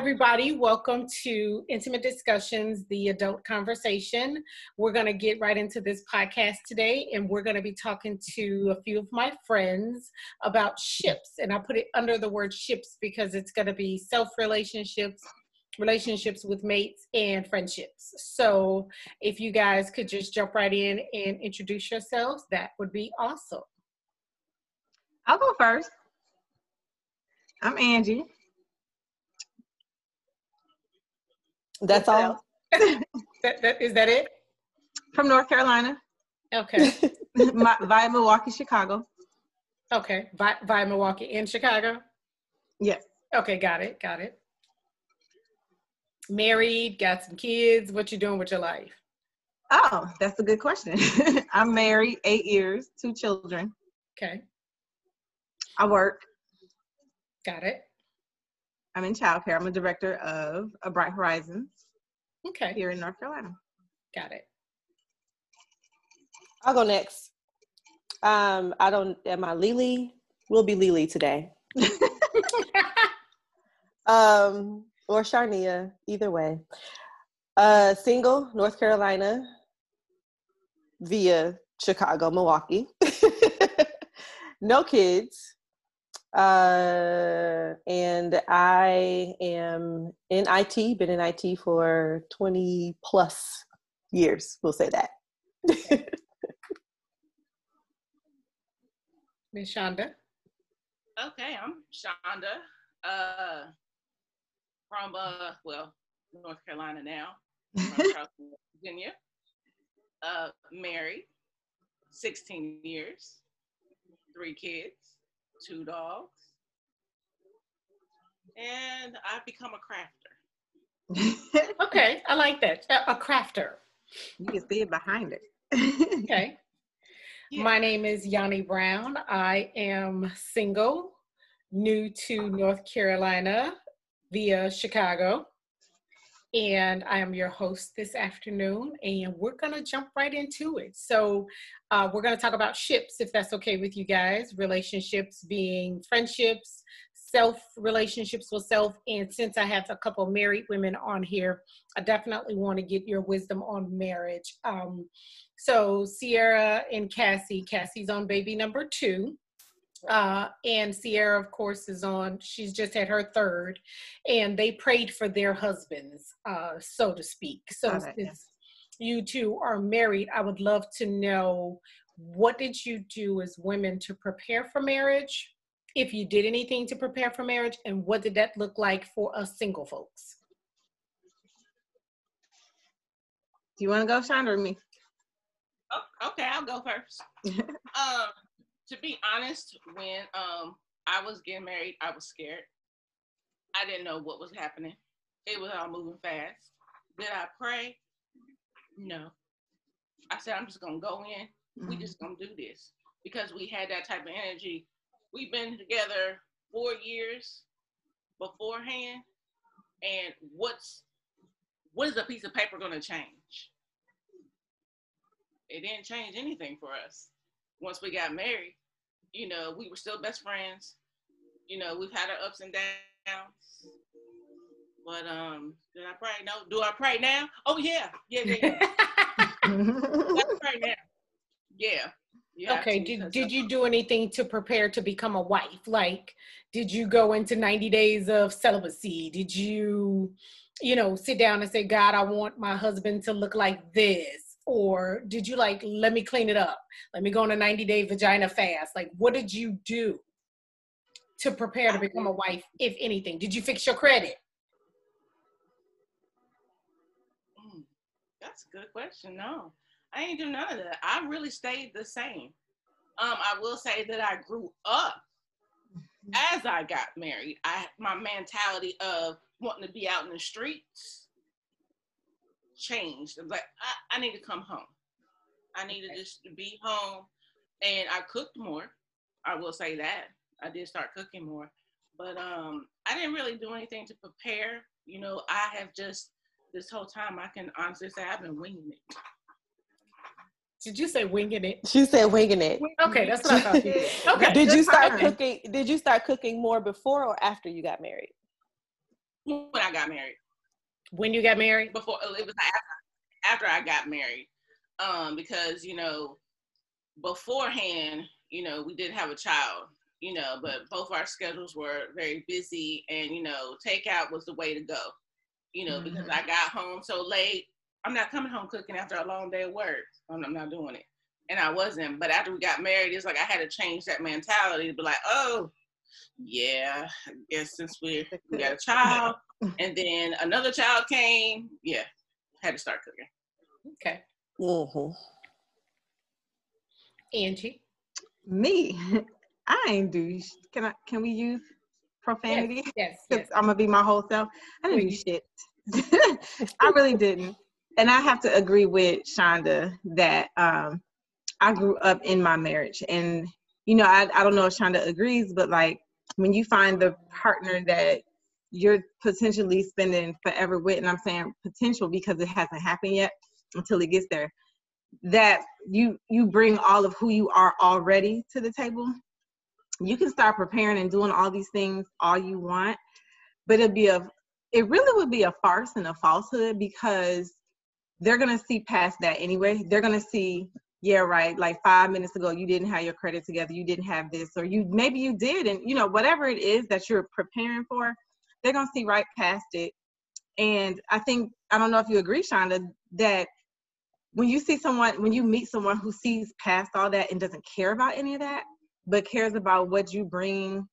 everybody. Welcome to Intimate Discussions, the adult conversation. We're going to get right into this podcast today, and we're going to be talking to a few of my friends about ships. And I put it under the word ships because it's going to be self relationships, relationships with mates, and friendships. So if you guys could just jump right in and introduce yourselves, that would be awesome. I'll go first. I'm Angie. That's all. that, that, is that it? From North Carolina. Okay. My, via Milwaukee, Chicago. Okay. Via, via Milwaukee in Chicago? Yes. Okay, got it. Got it. Married, got some kids. What you doing with your life? Oh, that's a good question. I'm married, eight years, two children. Okay. I work. Got it. I'm in childcare. I'm a director of A Bright Horizons. Okay. Here in North Carolina. Got it. I'll go next. Um, I don't. Am I Lily? We'll be Lily today. um, or Sharnia. Either way. Uh, single, North Carolina, via Chicago, Milwaukee. no kids. Uh, and I am in IT, been in IT for 20 plus years, we'll say that. Miss Shonda. Okay, I'm Shonda. Uh, from uh, well, North Carolina now, Virginia. Uh, married, 16 years, three kids two dogs, and I've become a crafter. okay, I like that. A, crafter. You can see it behind it. okay. Yeah. My name is Yanni Brown. I am single, new to North Carolina via Chicago. And I am your host this afternoon, and we're going to jump right into it. So, uh, we're going to talk about ships, if that's okay with you guys. Relationships being friendships, self relationships with self. And since I have a couple married women on here, I definitely want to get your wisdom on marriage. Um, so, Sierra and Cassie, Cassie's on baby number two. Uh, and Sierra, of course, is on, she's just had her third, and they prayed for their husbands, uh, so to speak. So, since yeah you two are married, I would love to know what did you do as women to prepare for marriage? If you did anything to prepare for marriage, and what did that look like for us single folks? Do you want to go, Chandra, or me? Oh, okay, I'll go first. um, to be honest, when um I was getting married, I was scared. I didn't know what was happening. It was all moving fast. Did I pray? No. I said, I'm just gonna go in. Mm-hmm. We just gonna do this because we had that type of energy. We've been together four years beforehand, and what's what is a piece of paper gonna change? It didn't change anything for us. Once we got married, you know, we were still best friends. You know, we've had our ups and downs. But um, did I pray? No. Do I pray now? Oh yeah, yeah, yeah. yeah. pray now. Yeah. okay. Did Did you do anything to prepare to become a wife? Like, did you go into ninety days of celibacy? Did you, you know, sit down and say, God, I want my husband to look like this? Or did you like, let me clean it up? Let me go on a 90 day vagina fast. Like, what did you do to prepare to become a wife, if anything? Did you fix your credit? That's a good question. No, I ain't do none of that. I really stayed the same. Um, I will say that I grew up mm-hmm. as I got married. I my mentality of wanting to be out in the streets changed. I was like I, I need to come home. I need to just be home, and I cooked more. I will say that I did start cooking more, but um, I didn't really do anything to prepare. You know, I have just this whole time, I can honestly say I've been winging it. Did you say winging it? She said winging it. Okay, that's what I thought. You did. Okay. Did you start cooking? Did you start cooking more before or after you got married? when I got married. When you got married? Before it was after, after I got married, um, because you know, beforehand, you know, we did have a child, you know, but both our schedules were very busy, and you know, takeout was the way to go, you know, mm-hmm. because I got home so late. I'm not coming home cooking after a long day of work. I'm, I'm not doing it, and I wasn't. But after we got married, it's like I had to change that mentality to be like, oh, yeah, I guess since we we got a child, and then another child came, yeah, had to start cooking. Okay. Mm-hmm. Angie. Me, I ain't do. Can I? Can we use profanity? Yes. yes, yes. I'm gonna be my whole self. I didn't do shit. I really didn't. And I have to agree with Shonda that um, I grew up in my marriage, and you know, I, I don't know if Shonda agrees, but like when you find the partner that you're potentially spending forever with, and I'm saying potential because it hasn't happened yet until it gets there, that you you bring all of who you are already to the table. You can start preparing and doing all these things all you want, but it'd be a it really would be a farce and a falsehood because they're gonna see past that anyway. They're gonna see yeah right like five minutes ago you didn't have your credit together you didn't have this or you maybe you did and you know whatever it is that you're preparing for they're to see right past it and i think i don't know if you agree shonda that when you see someone when you meet someone who sees past all that and doesn't care about any of that but cares about what you bring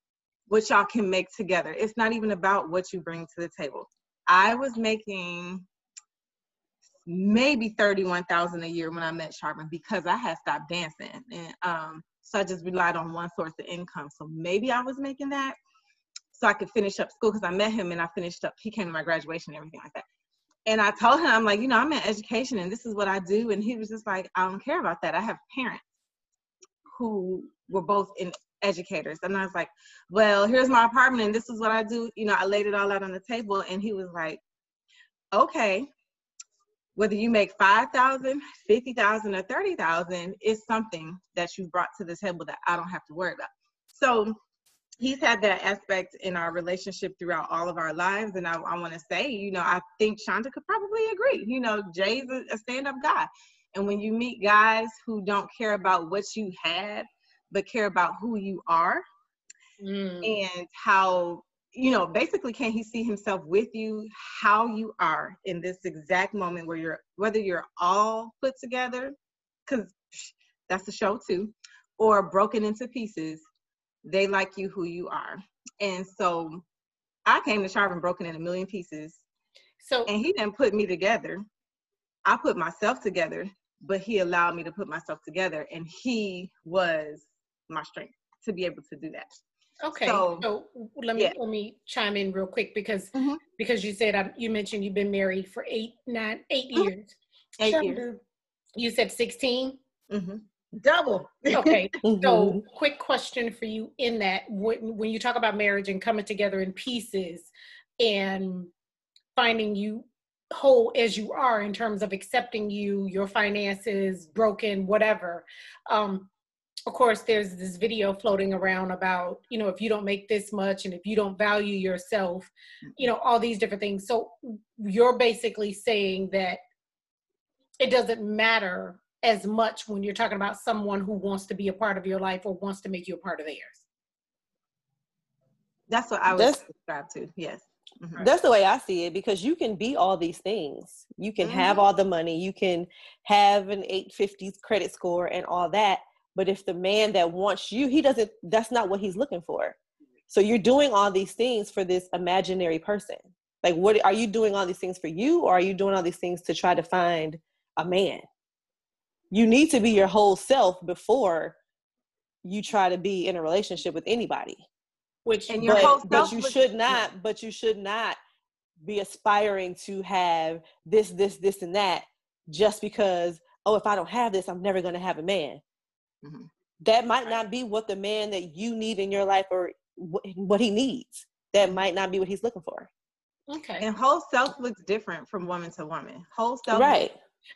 what y'all can make together it's not even about what you bring to the table i was making maybe 31,000 a year when I met Sharpen because I had stopped dancing. And um, so I just relied on one source of income. So maybe I was making that so I could finish up school because I met him and I finished up, he came to my graduation and everything like that. And I told him, I'm like, you know, I'm in education and this is what I do. And he was just like, I don't care about that. I have parents who were both in educators. And I was like, well, here's my apartment and this is what I do. You know, I laid it all out on the table. And he was like, okay, whether you make 5,000, 50,000 or 30,000 is something that you brought to the table that I don't have to worry about. So he's had that aspect in our relationship throughout all of our lives. And I, I want to say, you know, I think Shonda could probably agree. You know, Jay's a, a stand up guy. And when you meet guys who don't care about what you have, but care about who you are mm. and how you know, basically, can he see himself with you, how you are in this exact moment where you're, whether you're all put together, because that's the show too, or broken into pieces, they like you who you are. And so I came to Sharpen broken in a million pieces. So, and he didn't put me together. I put myself together, but he allowed me to put myself together, and he was my strength to be able to do that. Okay, so, so let me yeah. let me chime in real quick because mm-hmm. because you said um, you mentioned you've been married for eight nine eight mm-hmm. years. Eight years. You said 16 mm-hmm. Double. okay. So, mm-hmm. quick question for you in that when when you talk about marriage and coming together in pieces and finding you whole as you are in terms of accepting you, your finances broken, whatever. Um, of course there's this video floating around about you know if you don't make this much and if you don't value yourself you know all these different things so you're basically saying that it doesn't matter as much when you're talking about someone who wants to be a part of your life or wants to make you a part of theirs that's what i would that's, subscribe to yes mm-hmm. That's the way I see it because you can be all these things. You can mm-hmm. have all the money, you can have an 850 credit score and all that, but if the man that wants you, he doesn't, that's not what he's looking for. So you're doing all these things for this imaginary person. Like, what are you doing all these things for you, or are you doing all these things to try to find a man? You need to be your whole self before you try to be in a relationship with anybody. Which and your but, whole but you should not, but you should not be aspiring to have this, this, this, and that just because, oh, if I don't have this, I'm never gonna have a man. Mm-hmm. That might not be what the man that you need in your life or what he needs. That might not be what he's looking for. Okay. And whole self looks different from woman to woman. Whole self. Right.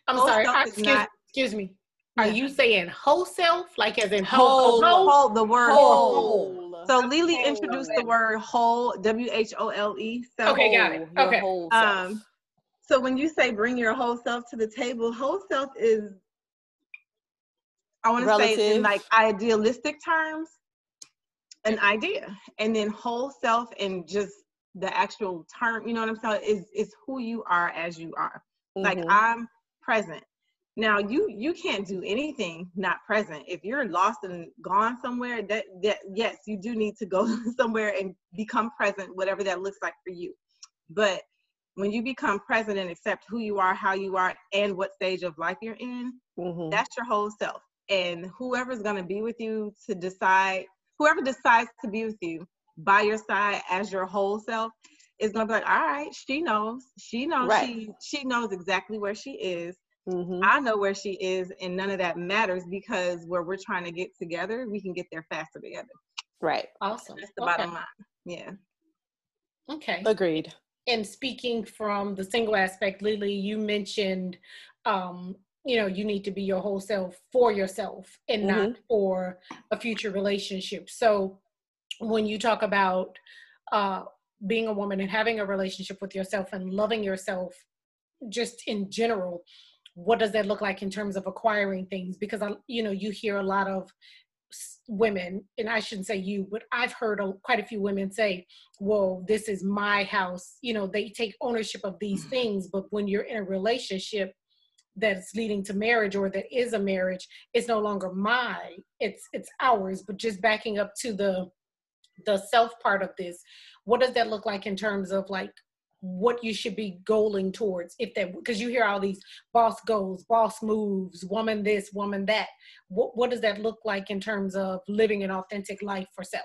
I'm sorry. I, excuse, not, excuse me. Are you saying whole self, like as in whole, whole, whole, the word whole, So Lily introduced the word whole, W H O L E. So Okay, got it. Your Okay. whole self. Um, so when you say bring your whole self to the table, whole self is, I want to say in like idealistic terms, an idea, and then whole self and just the actual term, you know what I'm saying, is is who you are as you are. Like Mhm. I'm present. Now you you can't do anything not present. If you're lost and gone somewhere, that that yes, you do need to go somewhere and become present, whatever that looks like for you. But when you become present and accept who you are, how you are, and what stage of life you're in, Mhm. that's your whole self. And whoever's gonna be with you to decide, whoever decides to be with you by your side as your whole self is gonna be like, all right, she knows, she knows, Right. she she knows exactly where she is. Mhm. I know where she is, and none of that matters because where we're trying to get together, we can get there faster together. Right. Awesome. That's the okay. bottom line. Yeah. Okay. Agreed. and speaking from the single aspect, Lily, you mentioned, um, you know, you need to be your whole self for yourself and not for a future relationship. So when you talk about uh, being a woman and having a relationship with yourself and loving yourself just in general, what does that look like in terms of acquiring things? Because, I, you know, you hear a lot of women, and I shouldn't say you, but I've heard a, quite a few women say, well, this is my house. You know, they take ownership of these mm. things, but when you're in a relationship that's leading to marriage or that is a marriage, it's no longer my, it's it's ours. But just backing up to the the self part of this, what does that look like in terms of like what you should be goaling towards if that because you hear all these boss goals boss moves woman this woman that. What, what does that look like in terms of living an authentic life for self?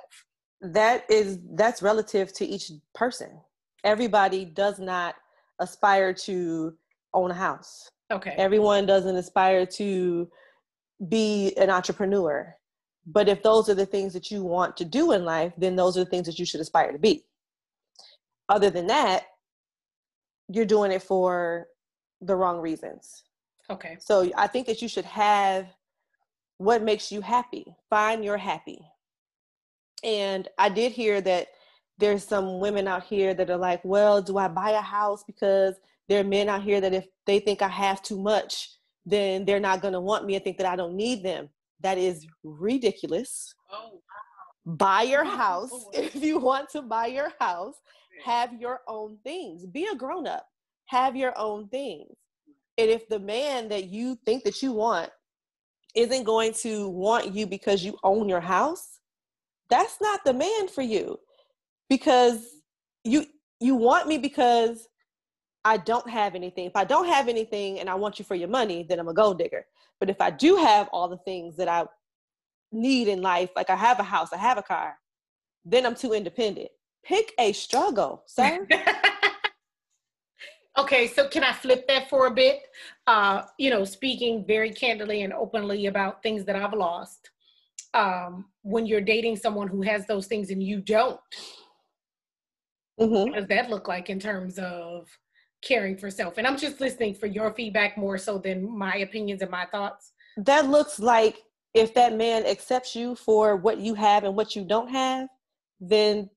That is that's relative to each person. Everybody does not aspire to own a house. Okay. Everyone doesn't aspire to be an entrepreneur. But if those are the things that you want to do in life then those are the things that you should aspire to be. Other than that you're doing it for the wrong reasons. Okay. So i think that you should have what makes you happy. Find your happy. And i did hear that there's some women out here that are like well do i buy a house because there are men out here that if they think i have too much then they're not going to want me and think that i don't need them? That is ridiculous. Oh, buy your Oh, house oh. if you want to buy your house have your own things. Be a grown-up. Have your own things. And if the man that you think that you want isn't going to want you because you own your house that's not the man for you. Because you you want me because i don't have anything. If i don't have anything and i want you for your money then i'm a gold digger. But if i do have all the things that i need in life like i have a house i have a car then i'm too independent pick a struggle sir. Okay so can i flip that for a bit? Uh you know speaking very candidly and openly about things that i've lost um when you're dating someone who has those things and you don't. Mm-hmm. what does that look like in terms of caring for self? And i'm just listening for your feedback more so than my opinions and my thoughts. That looks like if that man accepts you for what you have and what you don't have then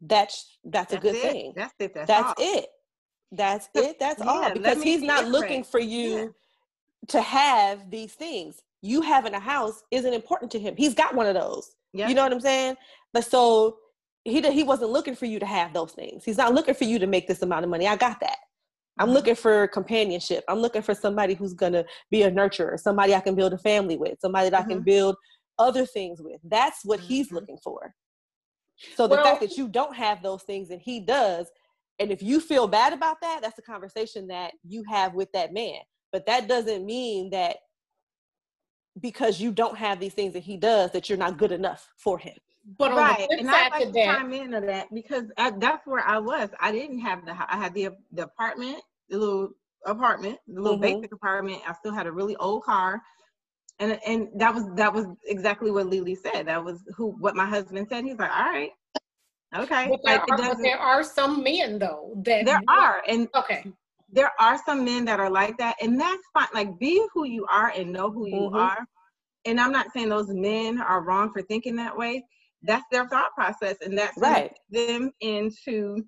that's that's, a good it. thing That's it. That's, that's all. it that's it that's yeah, all because he's not looking for you Yeah. to have these things you having a house isn't important to him he's got one of those Yeah. you know what i'm saying but so he he wasn't looking for you to have those things he's not looking for you to make this amount of money i got that i'm Mhm. looking for companionship i'm looking for somebody who's going to be a nurturer somebody i can build a family with somebody that i can Mhm. build other things with that's what he's Mhm. looking for so the Well- fact that you don't have those things and he does and if you feel bad about that that's a conversation that you have with that man but that doesn't mean that because you don't have these things that he does that you're not good enough for him but on right, the flip and I'd like to to that chime into that because I, that's where I was. I didn't have the. I had the the apartment, the little apartment, the little Mhm. basic apartment. I still had a really old car, and and that was that was exactly what Lily said. That was who what my husband said. He's like, all right, okay. but there, Like are, but there are some men though that There are, and okay there are some men that are like that, and that's fine. Like, be who you are and know who you Mhm. are. And I'm not saying those men are wrong for thinking that way. that's their thought process, and that's right. them into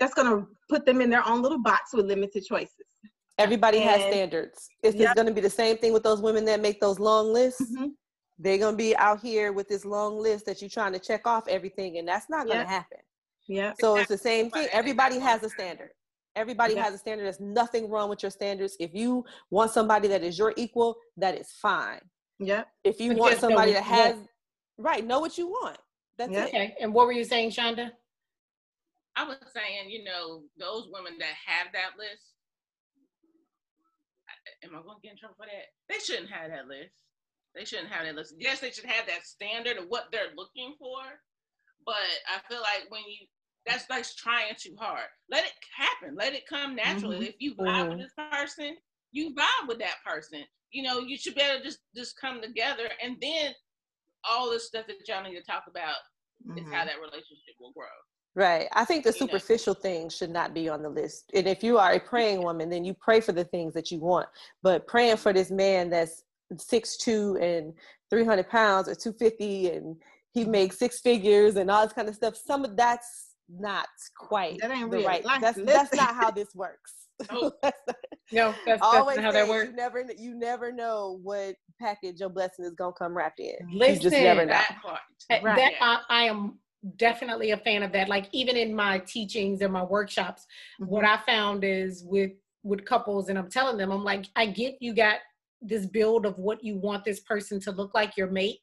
that's going to put them in their own little box with limited choices. Everybody and, has standards. It's, yep. going to be the same thing with those women that make those long lists. Mm-hmm. They're going to be out here with this long list that you're trying to check off everything, and that's not going to yep. happen. Yeah. So it's the same thing. Everybody has a standard. Everybody yep. has a standard. There's nothing wrong with your standards. If you want somebody that is your equal, that is fine. Yeah. If you but want somebody that has, right, know what you want. That's it. Okay. And what were you saying, Shonda? I was saying, you know, those women that have that list, am I going to get in trouble for that? They shouldn't have that list. They shouldn't have that list. Yes, they should have that standard of what they're looking for, but I feel like when you that's like trying too hard. Let it happen. Let it come naturally. Mm-hmm. If you vibe mm-hmm. with this person, you vibe with that person. You know, you should better just just come together, and then all the stuff that y'all need to talk about mm-hmm. is how mm-hmm. that relationship will grow. Right. I think the superficial things should not be on the list. And if you are a praying woman, then you pray for the things that you want. But praying for this man that's six two and 300 pounds or 250 and he mm-hmm. makes six figures and all this kind of stuff, some of that's not quite that ain't the real. right. That's, that's not how this works. Oh. no, that's, that's how that works. You never, you never know what package your blessing is gonna come wrapped in. Listen, you just never know. That, part. Right. that I, I am definitely a fan of that. Like even in my teachings and my workshops, mm-hmm. what I found is with with couples, and I'm telling them, I'm like, I get you got this build of what you want this person to look like, your mate.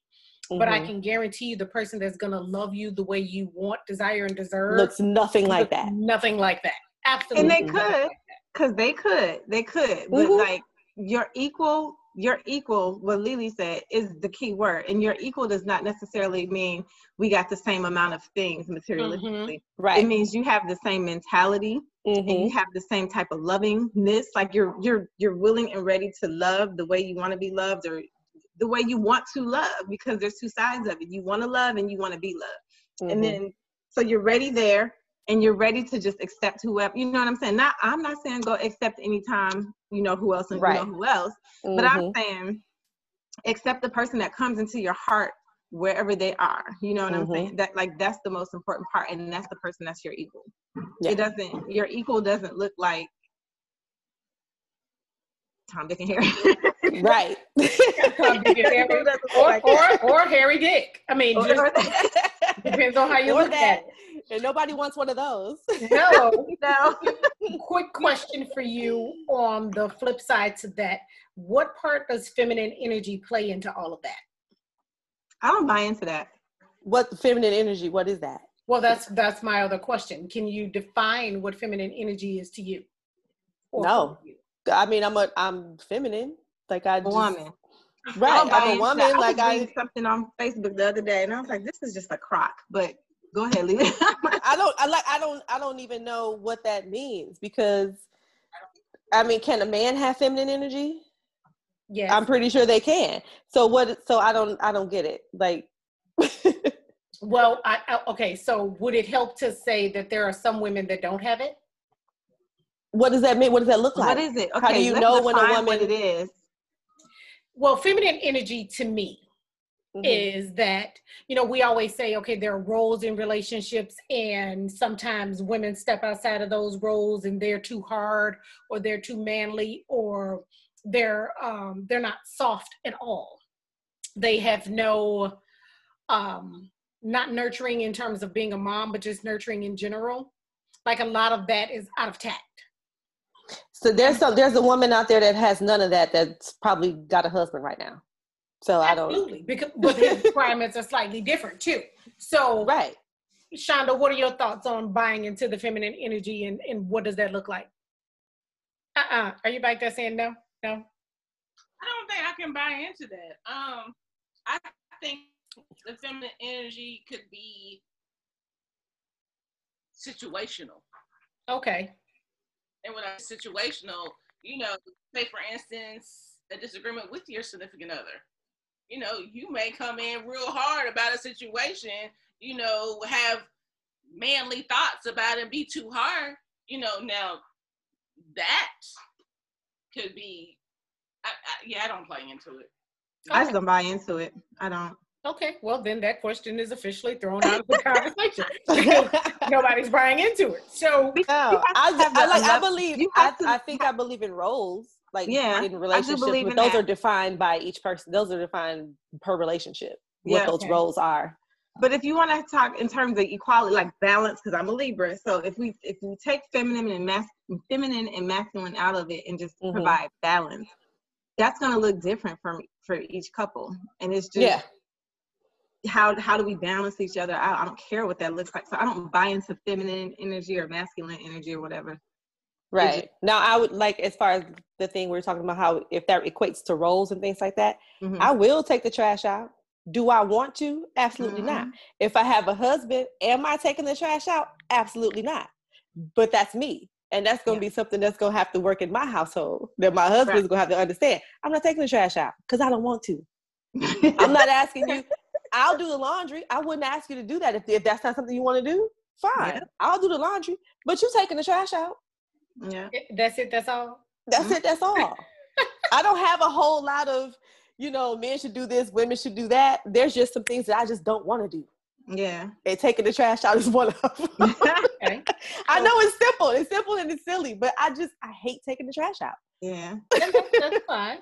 Mm-hmm. But I mm-hmm. can guarantee you, the person that's gonna love you the way you want, desire, and deserve looks nothing like that. Nothing like that. Absolutely. And they could, because they could, they could, but mm-hmm. like your equal your equal, what Lily said, is the key word. And your equal does not necessarily mean we got the same amount of things materialistically. Mm-hmm. Right. It means you have the same mentality mm-hmm. and you mm-hmm. have the same type of lovingness. Like you're you're you're willing and ready to love the way you want to be loved or the way you want to love because there's two sides of it. You want to love and you want to be loved. Mm-hmm. And then so you're ready there and you're ready to just accept whoever you know what i'm saying not i'm not saying go accept anytime you know who else and right. you know who else mm-hmm. but i'm mm-hmm. saying accept the person that comes into your heart wherever they are you know what mm-hmm. i'm saying that like that's the most important part and that's the person that's your equal yeah. it doesn't your equal doesn't look like Tom, Dick, and Harry. Right. Tom, Dick, and Harry. or, or, or Harry Dick. I mean, just depends on how you or look that. at it and nobody wants one of those. No, no. Quick question for you on the flip side to that. What part does feminine energy play into all of that? I don't buy into that. What feminine energy? What is that? Well, that's that's my other question. Can you define what feminine energy is to you? no, you? I mean I'm a I'm feminine. Like I just, woman. Right, I'm a woman. like I something on Facebook the other day, and I was like, "This is just a crock." But Go ahead, Lily. I don't. I like. I don't. I don't even know what that means because, I mean, can a man have feminine energy? Yeah, I'm pretty sure they can. So what? So I don't. I don't get it. Like. well, I, I okay. So would it help to say that there are some women that don't have it? What does that mean? What does that look like? What is it? Okay, How do you know when a woman? What it is. Well, feminine energy to me Mm-hmm. is that you know we always say okay there are roles in relationships and sometimes women step outside of those roles and they're too hard or they're too manly or they're um they're not soft at all. They have no um not nurturing in terms of being a mom but just nurturing in general. Like a lot of that is out of tact so there's some there's a woman out there that has none of that that's probably got a husband right now so Absolutely, I don't. because but his requirements are slightly different too. So right, Shonda, what are your thoughts on buying into the feminine energy and, and what does that look like? Uh-uh. Are you back there saying no? No. I don't think I can buy into that. Um, I think the feminine energy could be situational. Okay. And when I situational, you know, say for instance, a disagreement with your significant other you know, you may come in real hard about a situation, you know, have manly thoughts about it and be too hard, you know, now that could be, I, I, yeah, I don't play into it. I just don't buy into it. I don't. Okay, well then that question is officially thrown out of the conversation nobody's buying into it. So no, I, I, like, I believe I, I think I believe in roles like yeah, in relationships, but in those that. are defined by each person. Those are defined per relationship. What yeah, those okay. roles are. But if you want to talk in terms of equality, like balance, because I'm a Libra, so if we if we take feminine and mas- feminine and masculine out of it and just mm-hmm. provide balance, that's going to look different for for each couple, and it's just yeah. How how do we balance each other out? I don't care what that looks like. So I don't buy into feminine energy or masculine energy or whatever. Right. Now I would like as far as the thing we are talking about how if that equates to roles and things like that, mm-hmm. I will take the trash out. Do I want to? Absolutely mm-hmm. not. If I have a husband, am I taking the trash out? Absolutely not. But that's me. And that's going to yeah. be something that's going to have to work in my household that my husband's right. going to have to understand. I'm not taking the trash out because I don't want to. I'm not asking you. I'll do the laundry. I wouldn't ask you to do that if, if that's not something you want to do. Fine. Yeah. I'll do the laundry. But you taking the trash out. Yeah. That's it. That's all. That's mm-hmm. it. That's all. I don't have a whole lot of, you know, men should do this, women should do that. There's just some things that I just don't want to do. Yeah. And taking the trash out is one of them. okay. I know it's simple. It's simple and it's silly, but I just I hate taking the trash out. Yeah. That's fine.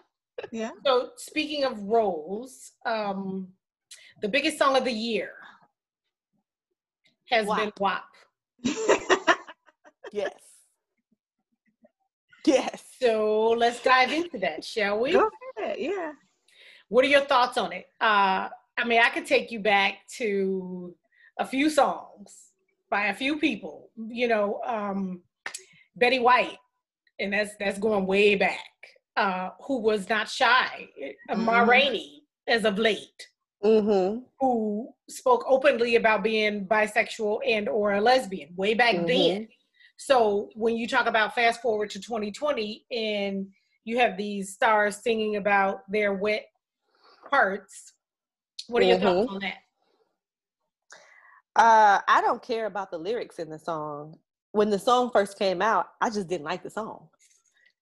Yeah. So speaking of roles, um, the biggest song of the year has WAP. been WAP. yes. Yes. So let's dive into that, shall we? Go ahead. Yeah. What are your thoughts on it? Uh, I mean, I could take you back to a few songs by a few people. You know, um, Betty Wright, and that's that's going way back. Uh, who was not shy, uh, mm-hmm. Ma Rainey, as of late, mm-hmm. who spoke openly about being bisexual and or a lesbian way back mm-hmm. then. So when you talk about fast forward to 2020 and you have these stars singing about their wet parts, what are your mm-hmm. thoughts on that? Uh, I don't care about the lyrics in the song. When the song first came out, I just didn't like the song.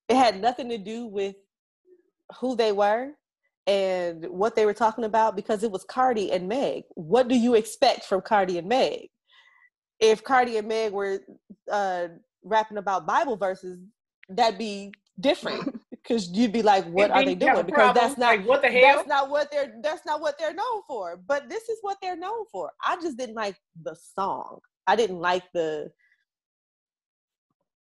It had nothing to do with who they were and what they were talking about because it was Cardi and Meg. What do you expect from Cardi and Meg? if Cardi and Meg were uh, rapping about Bible verses, that'd be different because you'd be like, "What are they doing?" Because that's not like, what the hell. That's not what they're. That's not what they're known for. But this is what they're known for. I just didn't like the song. I didn't like the.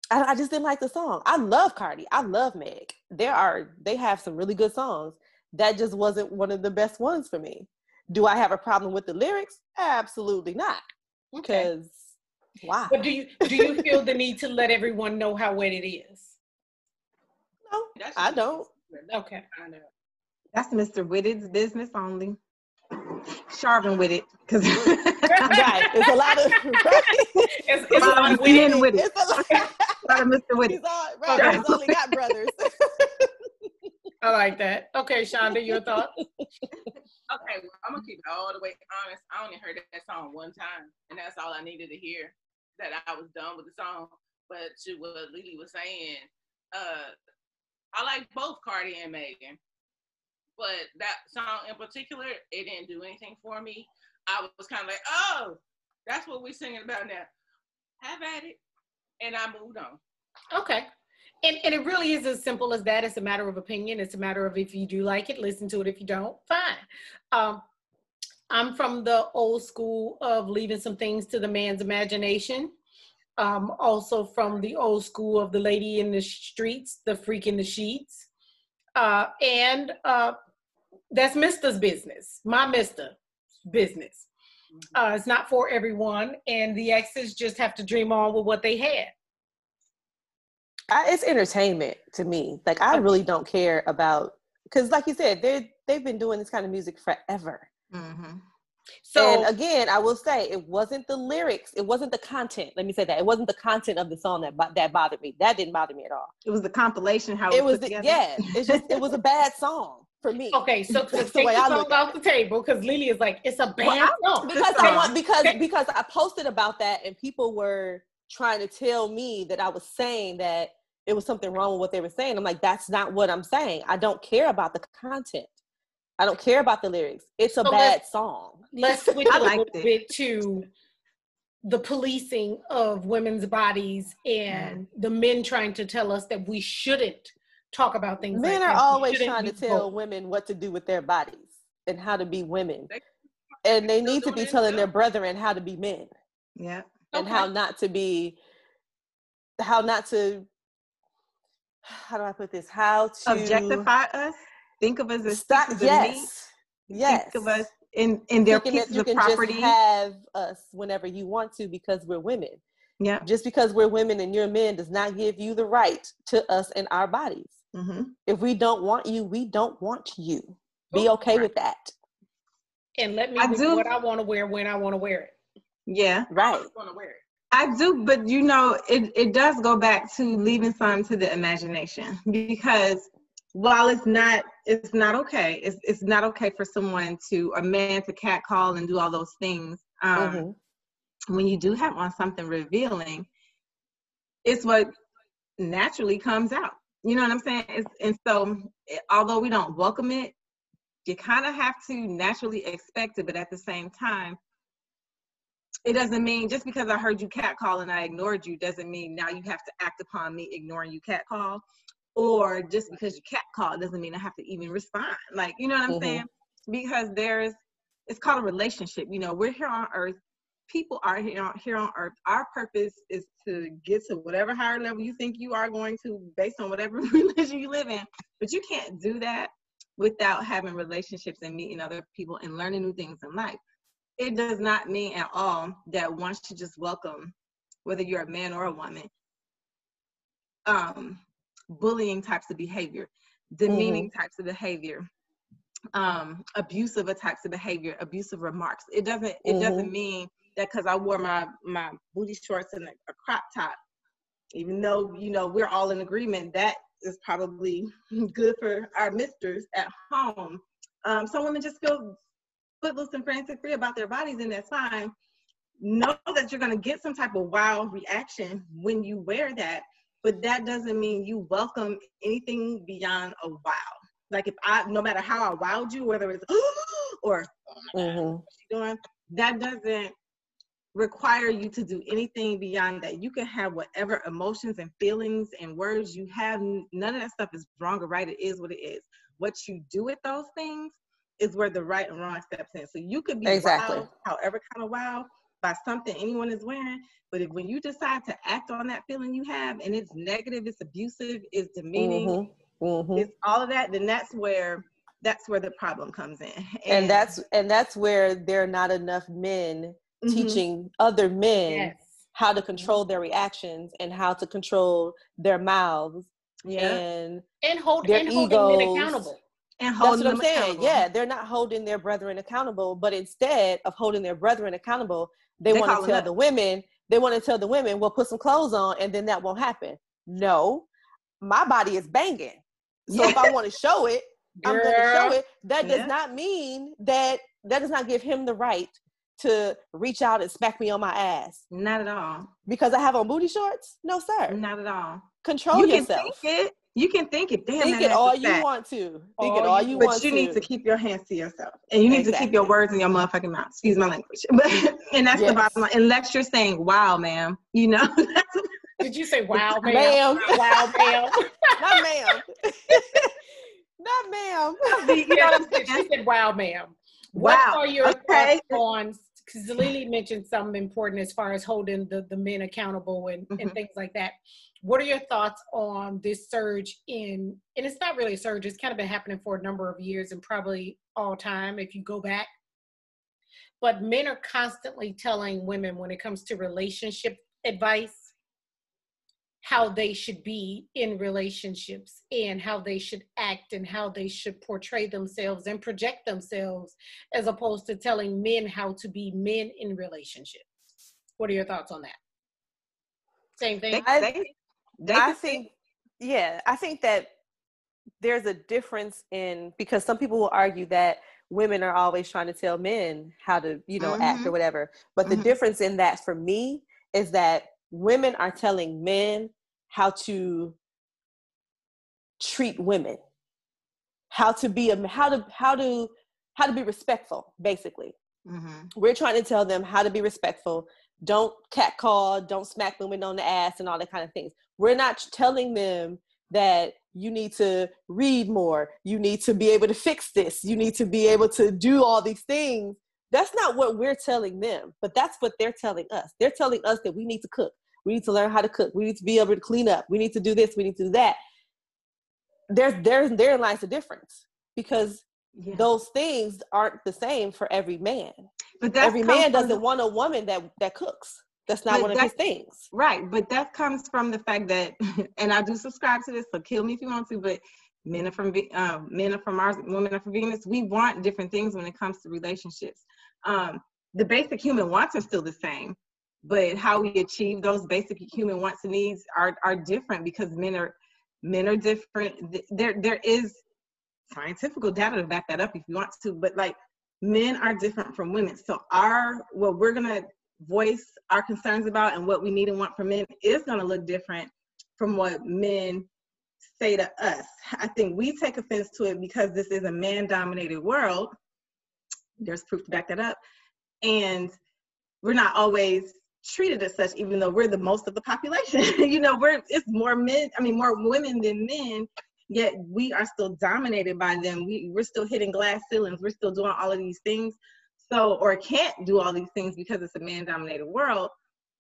I, I just didn't like the song. I love Cardi. I love Meg. There are they have some really good songs. That just wasn't one of the best ones for me. Do I have a problem with the lyrics? Absolutely not. Because okay. Wow. But do you do you feel the need to let everyone know how wet it is? No, I don't. Okay. I know. That's Mr. Whitted's business only. Sharpen with it, because right, it's a lot of right? it's, it's a lot of with it. It's a lot, a lot of Mr. Whitted. He's, all, right, okay. he's only got brothers. I like that. Okay, Shonda, your thought? Okay, well, I'm gonna keep it all the way honest. I only heard that song one time, and that's all I needed to hear. That I was done with the song. But to what Lily was saying, uh, I like both Cardi and Megan, but that song in particular, it didn't do anything for me. I was kind of like, oh, that's what we're singing about now. Have at it, and I moved on. Okay. And, and it really is as simple as that. It's a matter of opinion. It's a matter of if you do like it, listen to it. If you don't, fine. Um, I'm from the old school of leaving some things to the man's imagination. Um, also from the old school of the lady in the streets, the freak in the sheets. Uh, and uh, that's Mister's business, my Mister business. Uh, it's not for everyone, and the exes just have to dream on with what they had. I, it's entertainment to me. Like I really don't care about because, like you said, they they've been doing this kind of music forever. Mm-hmm. So and again, I will say it wasn't the lyrics, it wasn't the content. Let me say that it wasn't the content of the song that that bothered me. That didn't bother me at all. It was the compilation how it, it was. The, yeah, it's just it was a bad song for me. Okay, so, so take the, the song off the table because Lily is like, it's a bad well, song. Because I want because because I posted about that and people were trying to tell me that I was saying that it was something wrong with what they were saying. I'm like, that's not what I'm saying. I don't care about the content. I don't care about the lyrics. It's a So bad let's- song. Let's switch a little it. bit to the policing of women's bodies and the men trying to tell us that we shouldn't talk about things. Men like are that. Always trying to tell vocal. women what to do with their bodies and how to be women. They- And they need to be telling their brethren how to be men Yeah. and Okay. how not to be how not to how do I put this? How to Objectify us. Think of us as stop pieces yes. Yes. Think of us in in their Thinking pieces you of can property. just have us whenever you want to because we're women. yeah. Just because we're women and you're men does not give you the right to us and our bodies. hmm If we don't want you, we don't want you. Be okay right. with that. And let me I do- what I want to wear when I want to wear it. Yeah. Right. I'm gonna wear it. I do, but you know, it, it does go back to leaving some to the imagination because while it's not it's not okay, it's it's not okay for someone to a man to catcall and do all those things. Um, Mhm. When you do have on something revealing, it's what naturally comes out. You know what I'm saying? It's, and so, eh, although we don't welcome it, you kind of have to naturally expect it. But at the same time, it doesn't mean just because I heard you catcall and I ignored you doesn't mean now you have to act upon me ignoring you catcall. Or just because you catcall doesn't mean I have to even respond. Like, you know what I'm Mhm. saying? Because there's, it's called a relationship. You know, we're here on earth. People are here on, here on earth. Our purpose is to get to whatever higher level you think you are going to based on whatever religion you live in. But you can't do that without having relationships and meeting other people and learning new things in life it does not mean at all that one should just welcome, whether you're a man or a woman, um, bullying types of behavior, demeaning types of behavior, um, abusive types of behavior, abusive remarks. It doesn't. It doesn't mean that because I wore my my booty shorts and a, a crop top, even though you know we're all in agreement that is probably good for our misters at home. Um, some women just feel footloose and frantic free about their bodies, and that's fine. Know that you're going to get some type of wild reaction when you wear that, but that doesn't mean you welcome anything beyond a wow. Like if I, no matter how I wowed you, whether it's or oh my God, Mhm. what you doing, that doesn't require you to do anything beyond that. You can have whatever emotions and feelings and words you have. None of that stuff is wrong or right. It is what it is. What you do with those things is where the right and wrong steps in. So you could be Exactly. wow, however kind of wow, by something anyone is wearing. But if when you decide to act on that feeling you have and it's negative, it's abusive, it's demeaning, Mhm. Mhm. it's all of that, then that's where that's where the problem comes in. And that's and that's where there are not enough men Mhm. teaching other men Yes. how to control their reactions and how to control their mouths yeah, and And hold Their and holding men egos. accountable. And that's holding what I'm saying. Yeah, they're not holding their brethren accountable, but instead of holding their brethren accountable, they They want to tell up. the women, they want to tell the women, well, put some clothes on and then that won't happen. No, my body is banging. So if I want to show it, I'm going to show it. That does Yeah. not mean that that does not give him the right to reach out and smack me on my ass Not at all. because I have on booty shorts. No, sir. Not at all. Control you can yourself. think it. You can think it. Damn, Think it all you fat. want to. Think All it all you- you But want you to. need to keep your hands to yourself, and you need to keep your words in your motherfucking mouth. Excuse my language, but and that's the Yes. bottom line. Unless you're saying, "Wow, ma'am," you know. Did you say wow, ma'am? Ma'am. Wow, ma'am. Not ma'am. Not ma'am. you know what I'm She said wow, ma'am. Wow. What are your Okay. thoughts on? Because Lily mentioned something important as far as holding the, the men accountable and, and Mhm. things like that. What are your thoughts on this surge in? And it's not really a surge. It's kind of been happening for a number of years and probably all time if you go back. But men are constantly telling women when it comes to relationship advice how they should be in relationships and how they should act and how they should portray themselves and project themselves as opposed to telling men how to be men in relationships. What are your thoughts on that? Same thing. I- they, they I can see- think, yeah, I think that there's a difference in because some people will argue that women are always trying to tell men how to, you know, act or Mhm. whatever. But the Mhm. difference in that for me is that women are telling men how to treat women. how to be a how to how to how to be respectful basically. Mm-hmm. we're trying to tell them how to be respectful. Don't catcall don't smack women on the ass and all that kind of things. We're not telling them that you need to read more you need to be able to fix this you need to be able to do all these things. That's not what we're telling them but that's what they're telling us. They're telling us that we need to cook we need to learn how to cook we need to be able to clean up we need to do this we need to do that there's there's therein lies the difference because yeah. those things aren't the same for every man. But every man doesn't the, want a woman that that cooks. That's not one of his things. Right, but that comes from the fact that, and I do subscribe to this. So kill me if you want to, but men are from um, men are from Mars, women are from Venus. We want different things when it comes to relationships. Um, the basic human wants are still the same, but how we achieve those basic human wants and needs are are different because men are men are different. There there is scientific data to back that up if you want to, but like men are different from women. So our what we're gonna voice our concerns about and what we need and want from men is gonna look different from what men say to us. I think we take offense to it because this is a man dominated world. There's proof to back that up. And we're not always treated as such, even though we're the most of the population. you know, we're it's more men, I mean more women than men yet we are still dominated by them. We, we're still hitting glass ceilings. We're still doing all of these things. So, or can't do all these things because it's a man dominated world.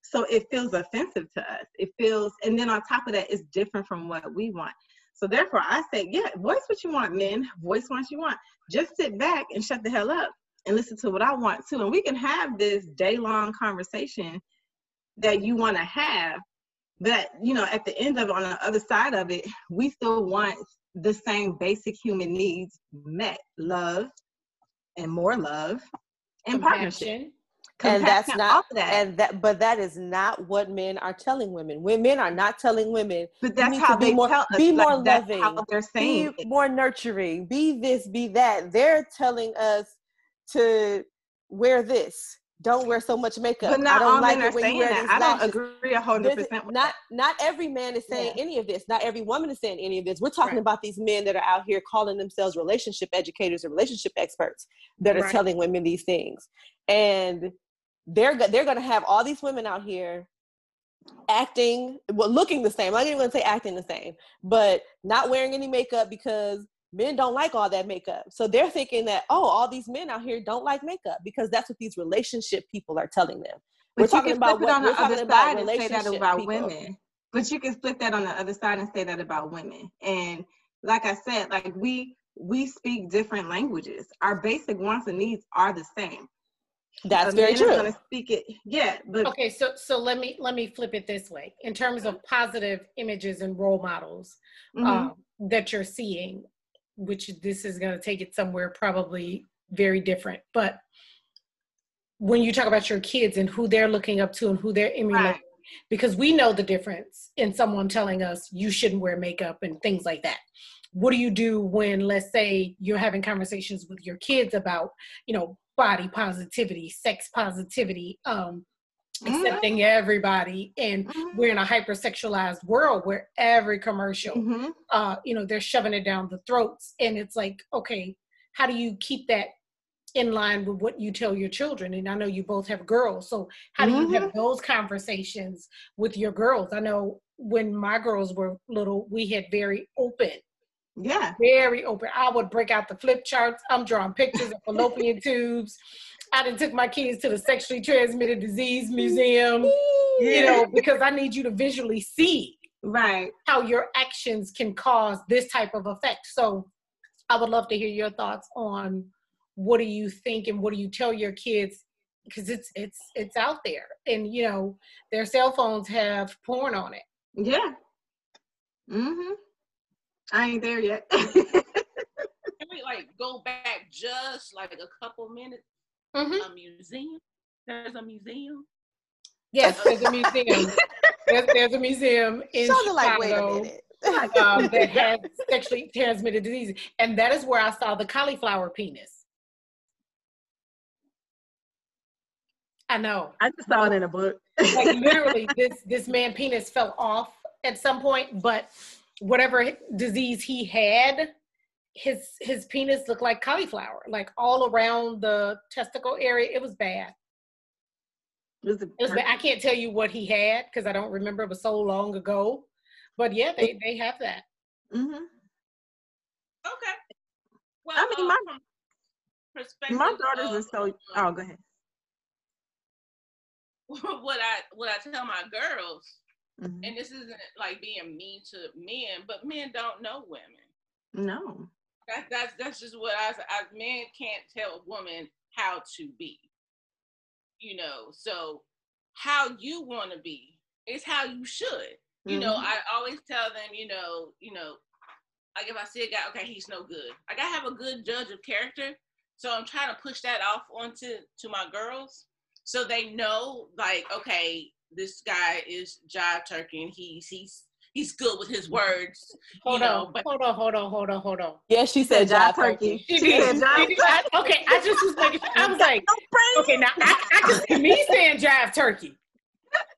So it feels offensive to us. It feels, and then on top of that, it's different from what we want. So therefore, I say, yeah, voice what you want, men. Voice what you want. Just sit back and shut the hell up and listen to what I want too. And we can have this day long conversation that you want to have but you know at the end of on the other side of it we still want the same basic human needs met love and more love and partnership. And that's not that. and that but that is not what men are telling women. When men are not telling women but that's how be they more, tell us, be more like, loving they're saying be more nurturing be this be that. They're telling us to wear this don't wear so much makeup. But not I don't all like men are saying that. I don't agree a hundred percent. Not not every man is saying yeah. any of this. Not every woman is saying any of this. We're talking right. about these men that are out here calling themselves relationship educators or relationship experts that are right. telling women these things, and they're they're going to have all these women out here acting well looking the same. I'm not even going to say acting the same, but not wearing any makeup because men don't like all that makeup. So they're thinking that, oh, all these men out here don't like makeup because that's what these relationship people are telling them. But we're talking about what, on the other side and say that about people. women. But you can flip that on the other side and say that about women. And like I said, like we we speak different languages. Our basic wants and needs are the same. That's very true. You're going to speak it, yeah. But okay, so so let me let me flip it this way. In terms of positive images and role models mm-hmm. um, that you're seeing, which this is going to take it somewhere probably very different. But when you talk about your kids and who they're looking up to and who they're emulating, right. because we know the difference in someone telling us you shouldn't wear makeup and things like that. What do you do when, let's say, you're having conversations with your kids about, you know, body positivity, sex positivity, um, accepting mm-hmm. everybody and mm-hmm. we're in a hypersexualized world where every commercial mm-hmm. uh you know they're shoving it down the throats and it's like okay how do you keep that in line with what you tell your children and i know you both have girls so how do you have mm-hmm. those conversations with your girls i know when my girls were little we had very open yeah very open i would break out the flip charts i'm drawing pictures of fallopian tubes I done took my kids to the sexually transmitted disease museum, you know, because I need you to visually see right how your actions can cause this type of effect. So I would love to hear your thoughts on what do you think and what do you tell your kids because it's it's it's out there and you know their cell phones have porn on it. Yeah. Mhm. I ain't there yet. Can we like go back just like a couple minutes mm-hmm. a museum. There's a museum. Yes, there's a museum. there's, there's, a museum in Chicago like, wait a minute. um, that has sexually transmitted diseases, and that is where I saw the cauliflower penis. I know. I just saw it in a book. like literally, this this man penis fell off at some point, but whatever disease he had, his his penis looked like cauliflower, like all around the testicle area. It was bad. It was, it was bad. I can't tell you what he had because I don't remember. It was so long ago. But yeah, they they have that. Mm-hmm. Okay. Well, I mean, uh, my my daughters are so. Oh, go ahead. what I what I tell my girls, mm-hmm. and this isn't like being mean to men, but men don't know women. No. That, that's that's just what I said. Men can't tell a woman how to be. You know, so how you want to be is how you should. You mm-hmm. know, I always tell them, you know, you know, like if I see a guy, okay, he's no good. Like I gotta have a good judge of character. So I'm trying to push that off onto to my girls so they know like okay this guy is jive turkey and he's he's he's good with his words. Hold on, know, but- hold on, hold on, hold on, hold on. Yeah, she said jive turkey. She, she said jive turkey. I, okay, I just was like, I was like, okay, now I, I can me saying jive turkey,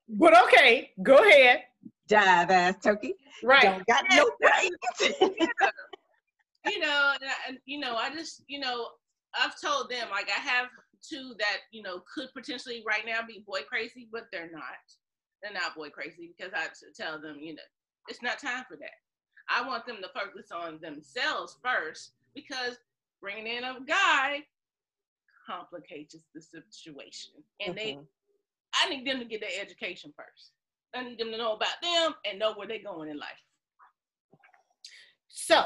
but okay, go ahead. Jive ass turkey. Right. Don't got no brains. you know, and, and you know, I just, you know, I've told them like I have two that you know could potentially right now be boy crazy, but they're not. They're not boy crazy because I tell them, you know, it's not time for that. I want them to focus on themselves first because bringing in a guy complicates the situation, and mm-hmm. they, I need them to get their education first. I need them to know about them and know where they're going in life. So,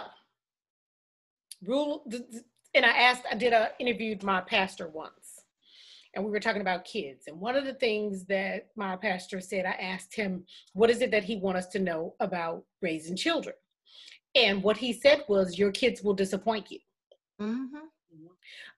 rule, and I asked, I did a interviewed my pastor once, and we were talking about kids. And one of the things that my pastor said, I asked him, what is it that he wants us to know about raising children? And what he said was, your kids will disappoint you. Mm-hmm.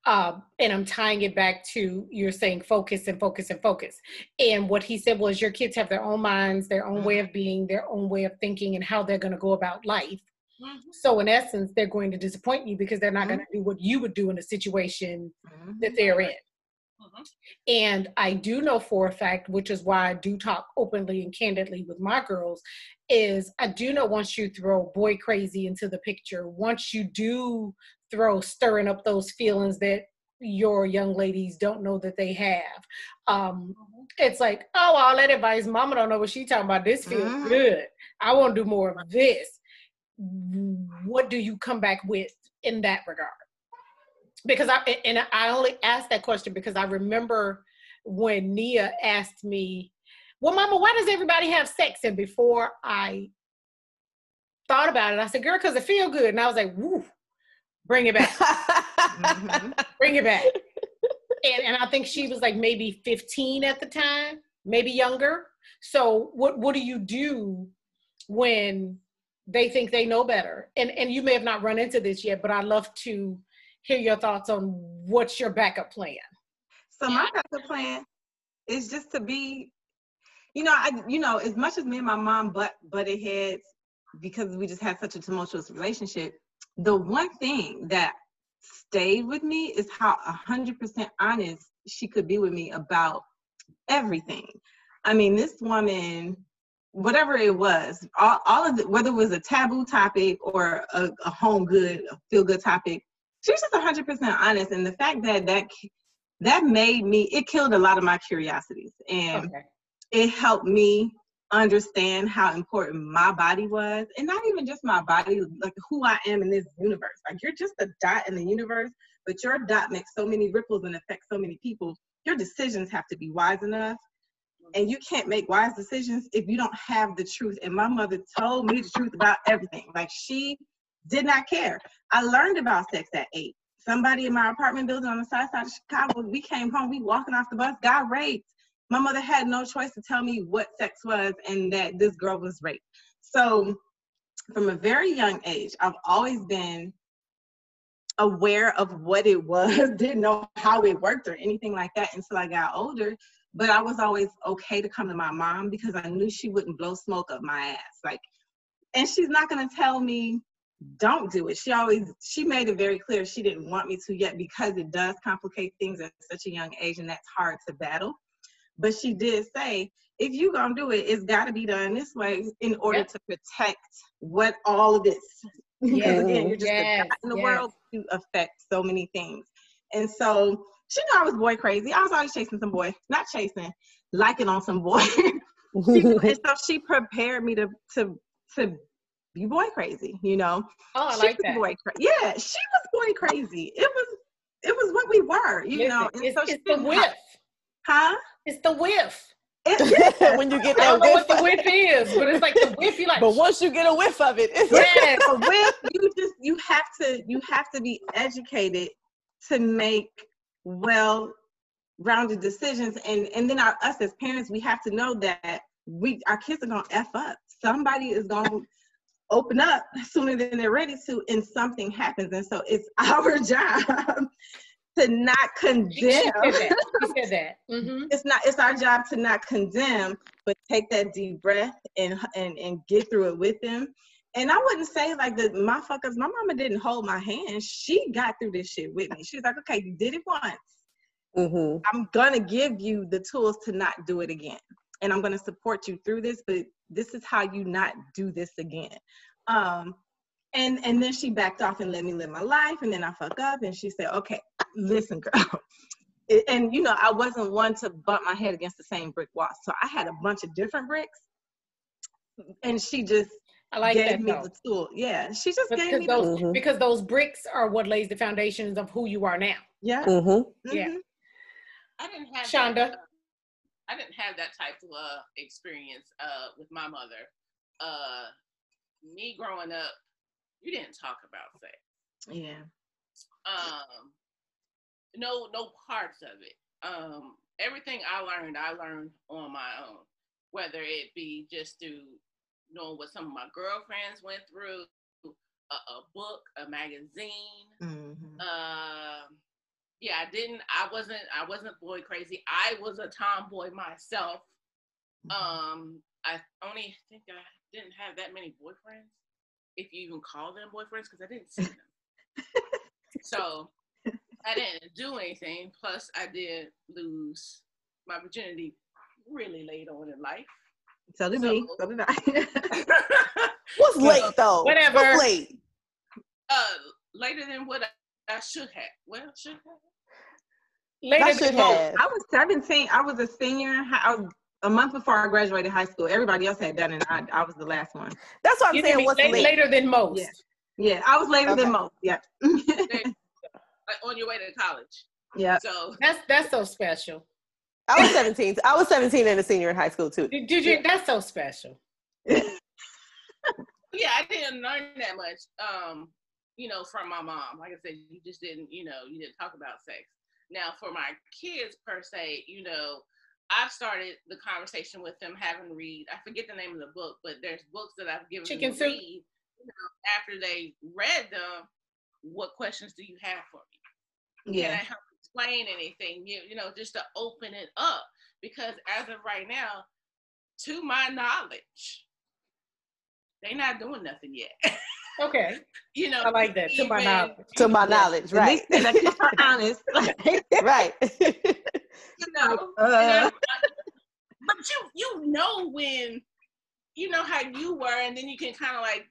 Uh, and I'm tying it back to you're saying focus and focus and focus. And what he said was, your kids have their own minds, their own mm-hmm. way of being, their own way of thinking, and how they're going to go about life. Mm-hmm. So in essence, they're going to disappoint you because they're not mm-hmm. going to do what you would do in a situation mm-hmm. that they're in. Mm-hmm. And I do know for a fact, which is why I do talk openly and candidly with my girls, is I do know once you throw boy crazy into the picture, once you do throw stirring up those feelings that your young ladies don't know that they have. Um, mm-hmm. it's like, oh, all that advice, mama don't know what she talking about. This feels mm-hmm. good. I want to do more of this what do you come back with in that regard? Because I and I only asked that question because I remember when Nia asked me, "Well, Mama, why does everybody have sex?" And before I thought about it, I said, "Girl, because it feel good." And I was like, "Woo, bring it back, mm-hmm. bring it back." And and I think she was like maybe 15 at the time, maybe younger. So what what do you do when they think they know better. And and you may have not run into this yet, but I'd love to hear your thoughts on what's your backup plan. So my backup plan is just to be, you know, I you know, as much as me and my mom but butted heads because we just had such a tumultuous relationship, the one thing that stayed with me is how a hundred percent honest she could be with me about everything. I mean, this woman whatever it was, all, all of it, whether it was a taboo topic or a, a home good, feel good topic, she was just 100% honest. And the fact that that that made me, it killed a lot of my curiosities, and okay. it helped me understand how important my body was, and not even just my body, like who I am in this universe. Like you're just a dot in the universe, but your dot makes so many ripples and affects so many people. Your decisions have to be wise enough and you can't make wise decisions if you don't have the truth. And my mother told me the truth about everything. Like she did not care. I learned about sex at eight. Somebody in my apartment building on the south side of Chicago, we came home, we walking off the bus, got raped. My mother had no choice to tell me what sex was and that this girl was raped. So from a very young age, I've always been aware of what it was, didn't know how it worked or anything like that until I got older but I was always okay to come to my mom because I knew she wouldn't blow smoke up my ass. Like, and she's not gonna tell me don't do it. She always she made it very clear she didn't want me to yet because it does complicate things at such a young age and that's hard to battle. But she did say, if you gonna do it, it's gotta be done this way in order yep. to protect what all of this because again, you're just Yes, in the yes. world to affect so many things. And so she knew I was boy crazy. I was always chasing some boy, not chasing, liking on some boy. She and so she prepared me to to to be boy crazy, you know. Oh, I she like was that. boy cra- yeah, she was boy crazy. It was it was what we were, you know. And it's, so it's the whiff. ha- Huh? It's the whiff. It, yeah. when you get I that don't know whiff. what the whiff is, but it's like the whiff. You like, but once you get a whiff of it, it's yes, a whiff. you just you have to you have to be educated to make well rounded decisions and and then our, us as parents we have to know that we our kids are gonna f up somebody is gonna open up sooner than they're ready to and something happens. And so it's our job to not condemn she, she said that. She said that. hmm it's not it's our job to not condemn but take that deep breath and and and get through it with them. And i wouldn't say like the my fuckers my mama didn't hold my hand. She got through this shit with me. She was like okay you did it once. Hmm i'm gonna give you the tools to not do it again. And i'm gonna support you through this but this is how you not do this again um and and then she backed off and let me live my life and then i fuck up and she said okay listen girl and you know i wasn't one to bump my head against the same brick wall so i had a bunch of different bricks and she just I like gave that me though. the tool yeah she just Because gave me the those, because those bricks are what lays the foundations of who you are now. yeah hmm Yeah. mhm. I didn't have Shonda? That, I didn't have that type of uh, experience uh, with my mother. Uh, me growing up, you didn't talk about sex. yeah Um, no, no parts of it. Um, everything I learned, I learned on my own. Whether it be just through knowing what some of my girlfriends went through, a, a book, a magazine, Mhm. um yeah i didn't i wasn't i wasn't boy crazy. I was a tomboy myself. Um i only think i didn't have that many boyfriends if you even call them boyfriends because i didn't see them. So i didn't do anything. Plus i did lose my virginity really late on in life. So did me. So- so did i. What's late though? Whatever. What's late? uh later than what i, I should have. Well should have Later I than should most. have. I was 17. I was a senior. I was a month before I graduated high school. Everybody else had done it. I, I was the last one. That's what I'm You saying. What's late- late? later than most. Yeah. Yeah, I was later Okay. than most. Yeah. like on your way to college yeah. so That's that's so special. I was 17. I was 17 and a senior in high school too. Did, did you? That's so special. yeah, I didn't learn that much, um, you know, from my mom. Like I said, you just didn't, you know, you didn't talk about sex. Now, for my kids per se, you know, I've started the conversation with them having read. I forget the name of the book, but there's books that I've given Chicken them to soup? read. You know, after they read them, what questions do you have for me? Yeah. Can I help explain anything? You, you know, just to open it up. Because as of right now, to my knowledge, they're not doing nothing yet. Okay, you know, I like that. To my knowledge. To my Yeah. knowledge, At right? least they let you be honest. right. you know, Uh. but you you know when you know how you were, and then you can kind of like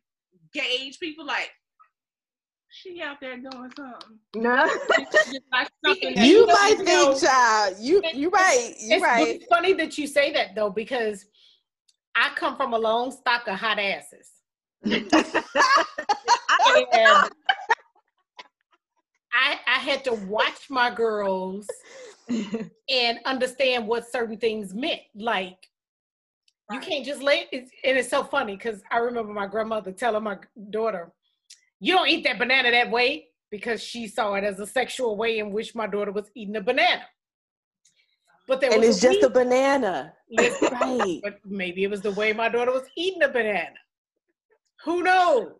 gauge people like she out there doing something. no. It's like something that you might you know, think, child. You you right. You it's right. really funny that you say that though, because I come from a long stock of hot asses. I, I had to watch my girls and understand what certain things meant. Like, you can't just lay it's, and it's so funny because I remember my grandmother telling my daughter, "You don't eat that banana that way," because she saw it as a sexual way in which my daughter was eating a banana. But there and was it's just a banana. Right. but maybe it was the way my daughter was eating a banana. Who knows?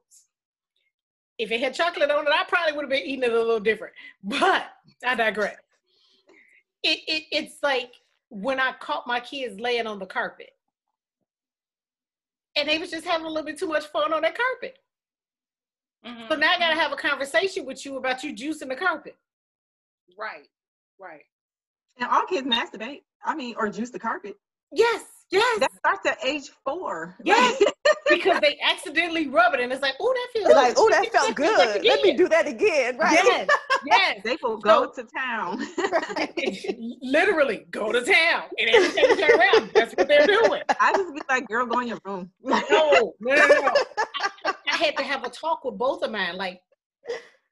If it had chocolate on it, I probably would have been eating it a little different. But I digress. It, it it's like when I caught my kids laying on the carpet, and they was just having a little bit too much fun on that carpet. Mhm. So now I gotta have a conversation with you about you juicing the carpet. right, right. and all kids masturbate. I mean, or juice the carpet. Yes, yes. That starts at age four. Yes. because they accidentally rub it and it's like, oh, that feels like, oh, that felt good. Like Let me do that again. Right. Yes, yes. They will go to town. Literally go to town and every time you turn around, that's what they're doing. I just be like, girl, go in your room. No, no, no, no. no. I, I had to have a talk with both of mine. Like,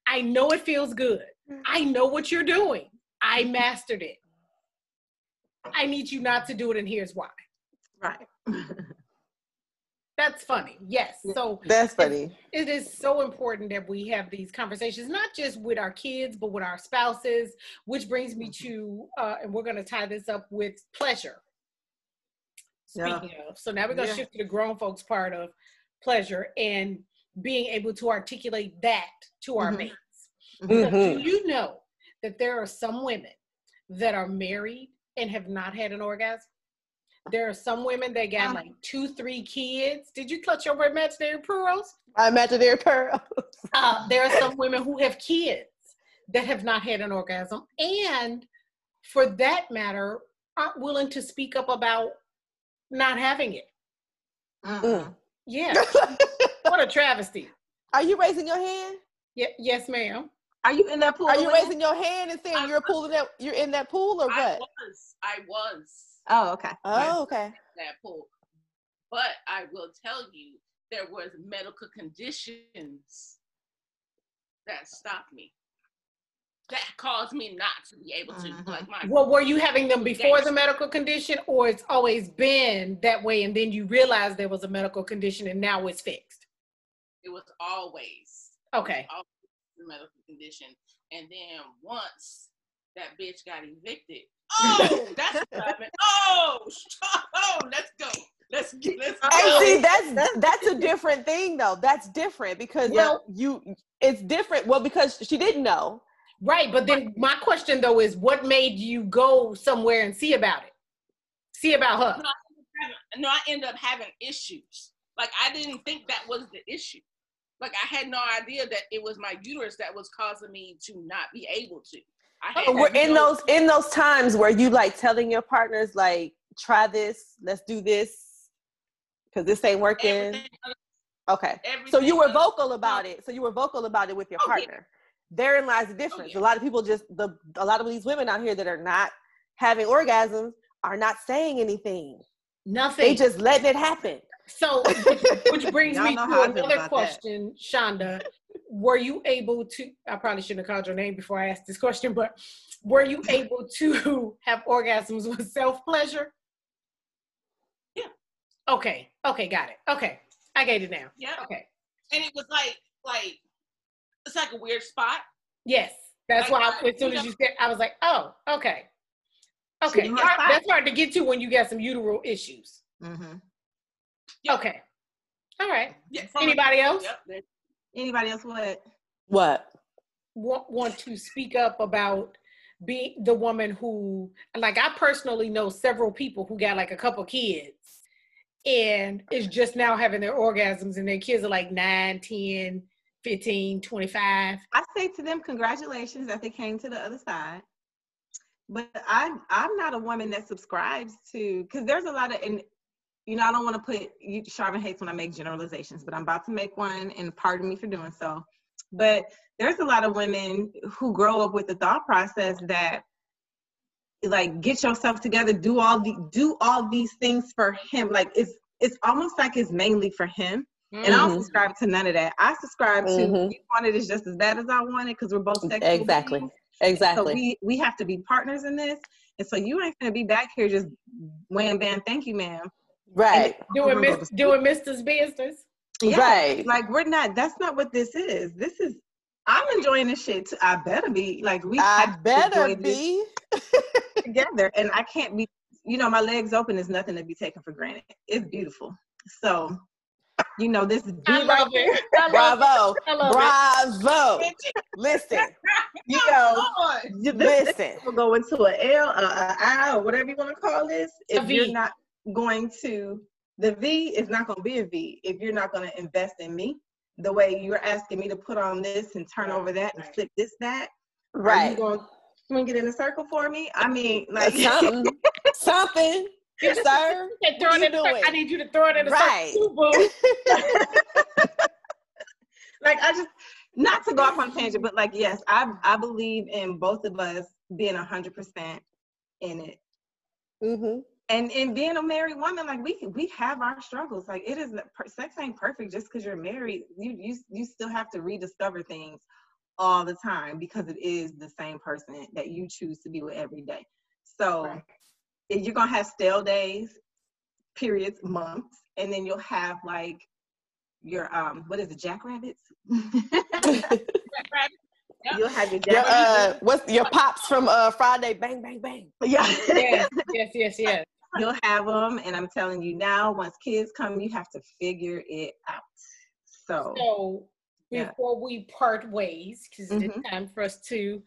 I know it feels good. I know what you're doing. I mastered it. I need you not to do it, and here's why. Right. That's funny. Yes. So That's funny. it is so important that we have these conversations, not just with our kids, but with our spouses, which brings me to, uh, and we're going to tie this up with pleasure. Yeah. Of, so now we're going to Yeah. shift to the grown folks part of pleasure and being able to articulate that to our Mhm. mates. Mhm. Do you know that there are some women that are married and have not had an orgasm? There are some women that got Uh. like two, three kids. Did you clutch over imaginary pearls? I imaginary pearl. Uh, there are some women who have kids that have not had an orgasm, and for that matter, aren't willing to speak up about not having it. Mm-mm. Yeah, what a travesty. Are you raising your hand? Yeah, yes, ma'am. Are you in that pool? Are you raising your hand and saying I you're pulling that you're in that pool or I what? was. I was Oh, okay. Oh, okay. that pool. But I will tell you, there was medical conditions that stopped me. That caused me not to be able to. Mhm. Like my Well, were you having them before the medical condition, or it's always been that way, and then you realized there was a medical condition, and now it's fixed? it was always Okay. the medical condition. And then once that bitch got evicted, oh, that's what happened. Oh, oh, let's go. Let's get let's And see, that's that's a different thing though. That's different because Well- you it's different. Well, because she didn't know. Right, but then my question though is, what made you go somewhere and see about it? See about her? no, I end up having issues. Like I didn't think that was the issue. Like I had no idea that it was my uterus that was causing me to not be able to. I had we're in those in those times where you like telling your partners like, try this, let's do this, because this ain't working. everything, Okay. So you were vocal about it. So you were vocal about it with your Oh, yeah. partner. Therein lies the oh, difference. yeah. A lot of people just the a lot of these women out here that are not having orgasms are not saying anything. Nothing. They just letting it happen. So, which, which brings me to how I feel another about that. question, Shonda. Were you able to? I probably shouldn't have called your name before I asked this question, but were you able to have orgasms with self pleasure? Yeah. Okay. Okay. Got it. Okay. I get it now. Yeah. Okay. And it was like like it's like a weird spot. Yes. That's Like, why I- as soon as know- you said, I was like, oh, okay. Okay. you Hard- hard that's hard to get to when you got some uteral issues. Mm-hmm. Yeah. Okay. All right. Yeah, from a- Anybody else? Yep. That- Anybody else what? What? want, want to speak up about being the woman who like i personally know several people who got like a couple kids and is just now having their orgasms and their kids are like 9 10 15 25 I say to them, congratulations that they came to the other side. But I, I'm not a woman that subscribes to, because there's a lot of, and you know, I don't want to put, you, Charvin hates when I make generalizations, but I'm about to make one, and pardon me for doing so. But there's a lot of women who grow up with the thought process that, like, get yourself together, do all the, do all these things for him. Like, it's, it's almost like it's mainly for him. And I don't Mhm. subscribe to none of that. I subscribe to Mhm. you want it is just as bad as I want it because we're both sexual Exactly. beings. Exactly. So we we have to be partners in this. And so you ain't gonna be back here just wham bam, thank you, ma'am. Right. doing We're mis- doing mister's business Yeah, Right. Like we're not. That's not what this is. This is. I'm enjoying this shit. Too. I better be. Like we. I better be. together, and I can't be. You know, my legs open is nothing to be taken for granted. It's beautiful. So, you know, this. i dude right it i love Bravo. it i love Bravo. Listen. You know, Lord. you- this, this Listen. will go into an L, a, a I, or whatever you want to call this. If you're not going to, the V is not going to be a V. If you're not going to invest in me, the way you're asking me to put on this and turn over that and flip this that, are you Right. going to swing it in a circle for me? I mean, like, Something. Something. Sir, throw it in I need you to throw it in the right. Too, like I just not to go off on tangent, but like yes, I I believe in both of us being a hundred percent in it. Mm-hmm. And and being a married woman, like we we have our struggles. Like it is sex ain't perfect just because you're married. You you you still have to rediscover things all the time because it is the same person that you choose to be with every day. So right. you're gonna have stale days, periods, months, and then you'll have like your um what is it, jackrabbits? You'll have your, your uh, what's your pops from uh Friday? Bang, bang, bang. Yeah. yes, yes, yes, yes. You'll have them, and I'm telling you now. Once kids come, you have to figure it out. So. So before yeah. we part ways, because mm-hmm. it's time for us to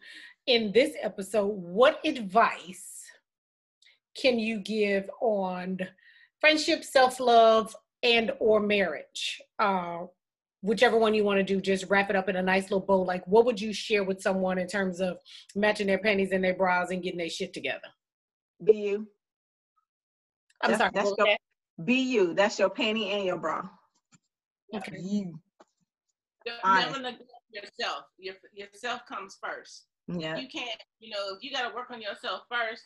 in this episode, what advice can you give on friendship, self-love, and or marriage? Uh, whichever one you want to do, just wrap it up in a nice little bow. Like, what would you share with someone in terms of matching their panties and their bras and getting their shit together? Be you. I'm that's, sorry. That's your, be you. That's your panty and your bra. Okay. You. Never neglect yourself. Your yourself comes first. Yeah. You can't. You know, if you got to work on yourself first,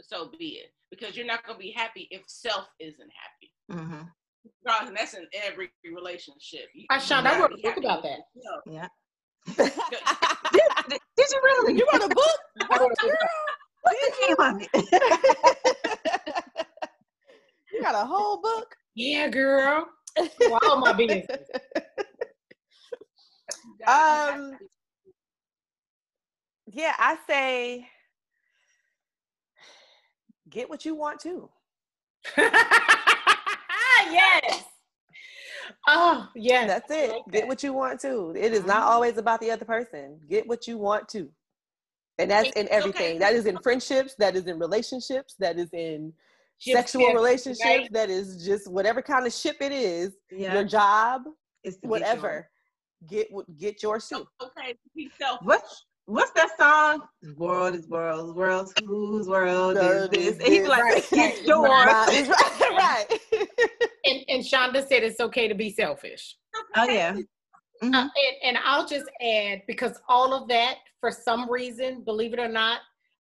so be it. Because you're not gonna be happy if self isn't happy. Mm-hmm and that's in every relationship. You, I Sean, I wrote a book about that. Yeah. did, did, did, you really? You wrote a book? I wrote a book. What's the name of it? You got a whole book? Yeah, girl. all my business. um. Yeah, I say get what you want to yes. Oh, yes. That's it. Okay. Get what you want to. It is not mm-hmm. always about the other person. Get what you want to. And that's in everything. Okay. That is in friendships, that is in relationships, that is in sexual ship, relationships, right? that is just whatever kind of ship it is, yeah. your job, is whatever. Get get yours too. Okay, be selfish. What what's that song? World is world, world's whose world is this? And he's like, right, it's yours. Right, right. and, and Shonda said it's okay to be selfish. Oh yeah. Mm-hmm. Uh, and, and I'll just add because all of that, for some reason, believe it or not,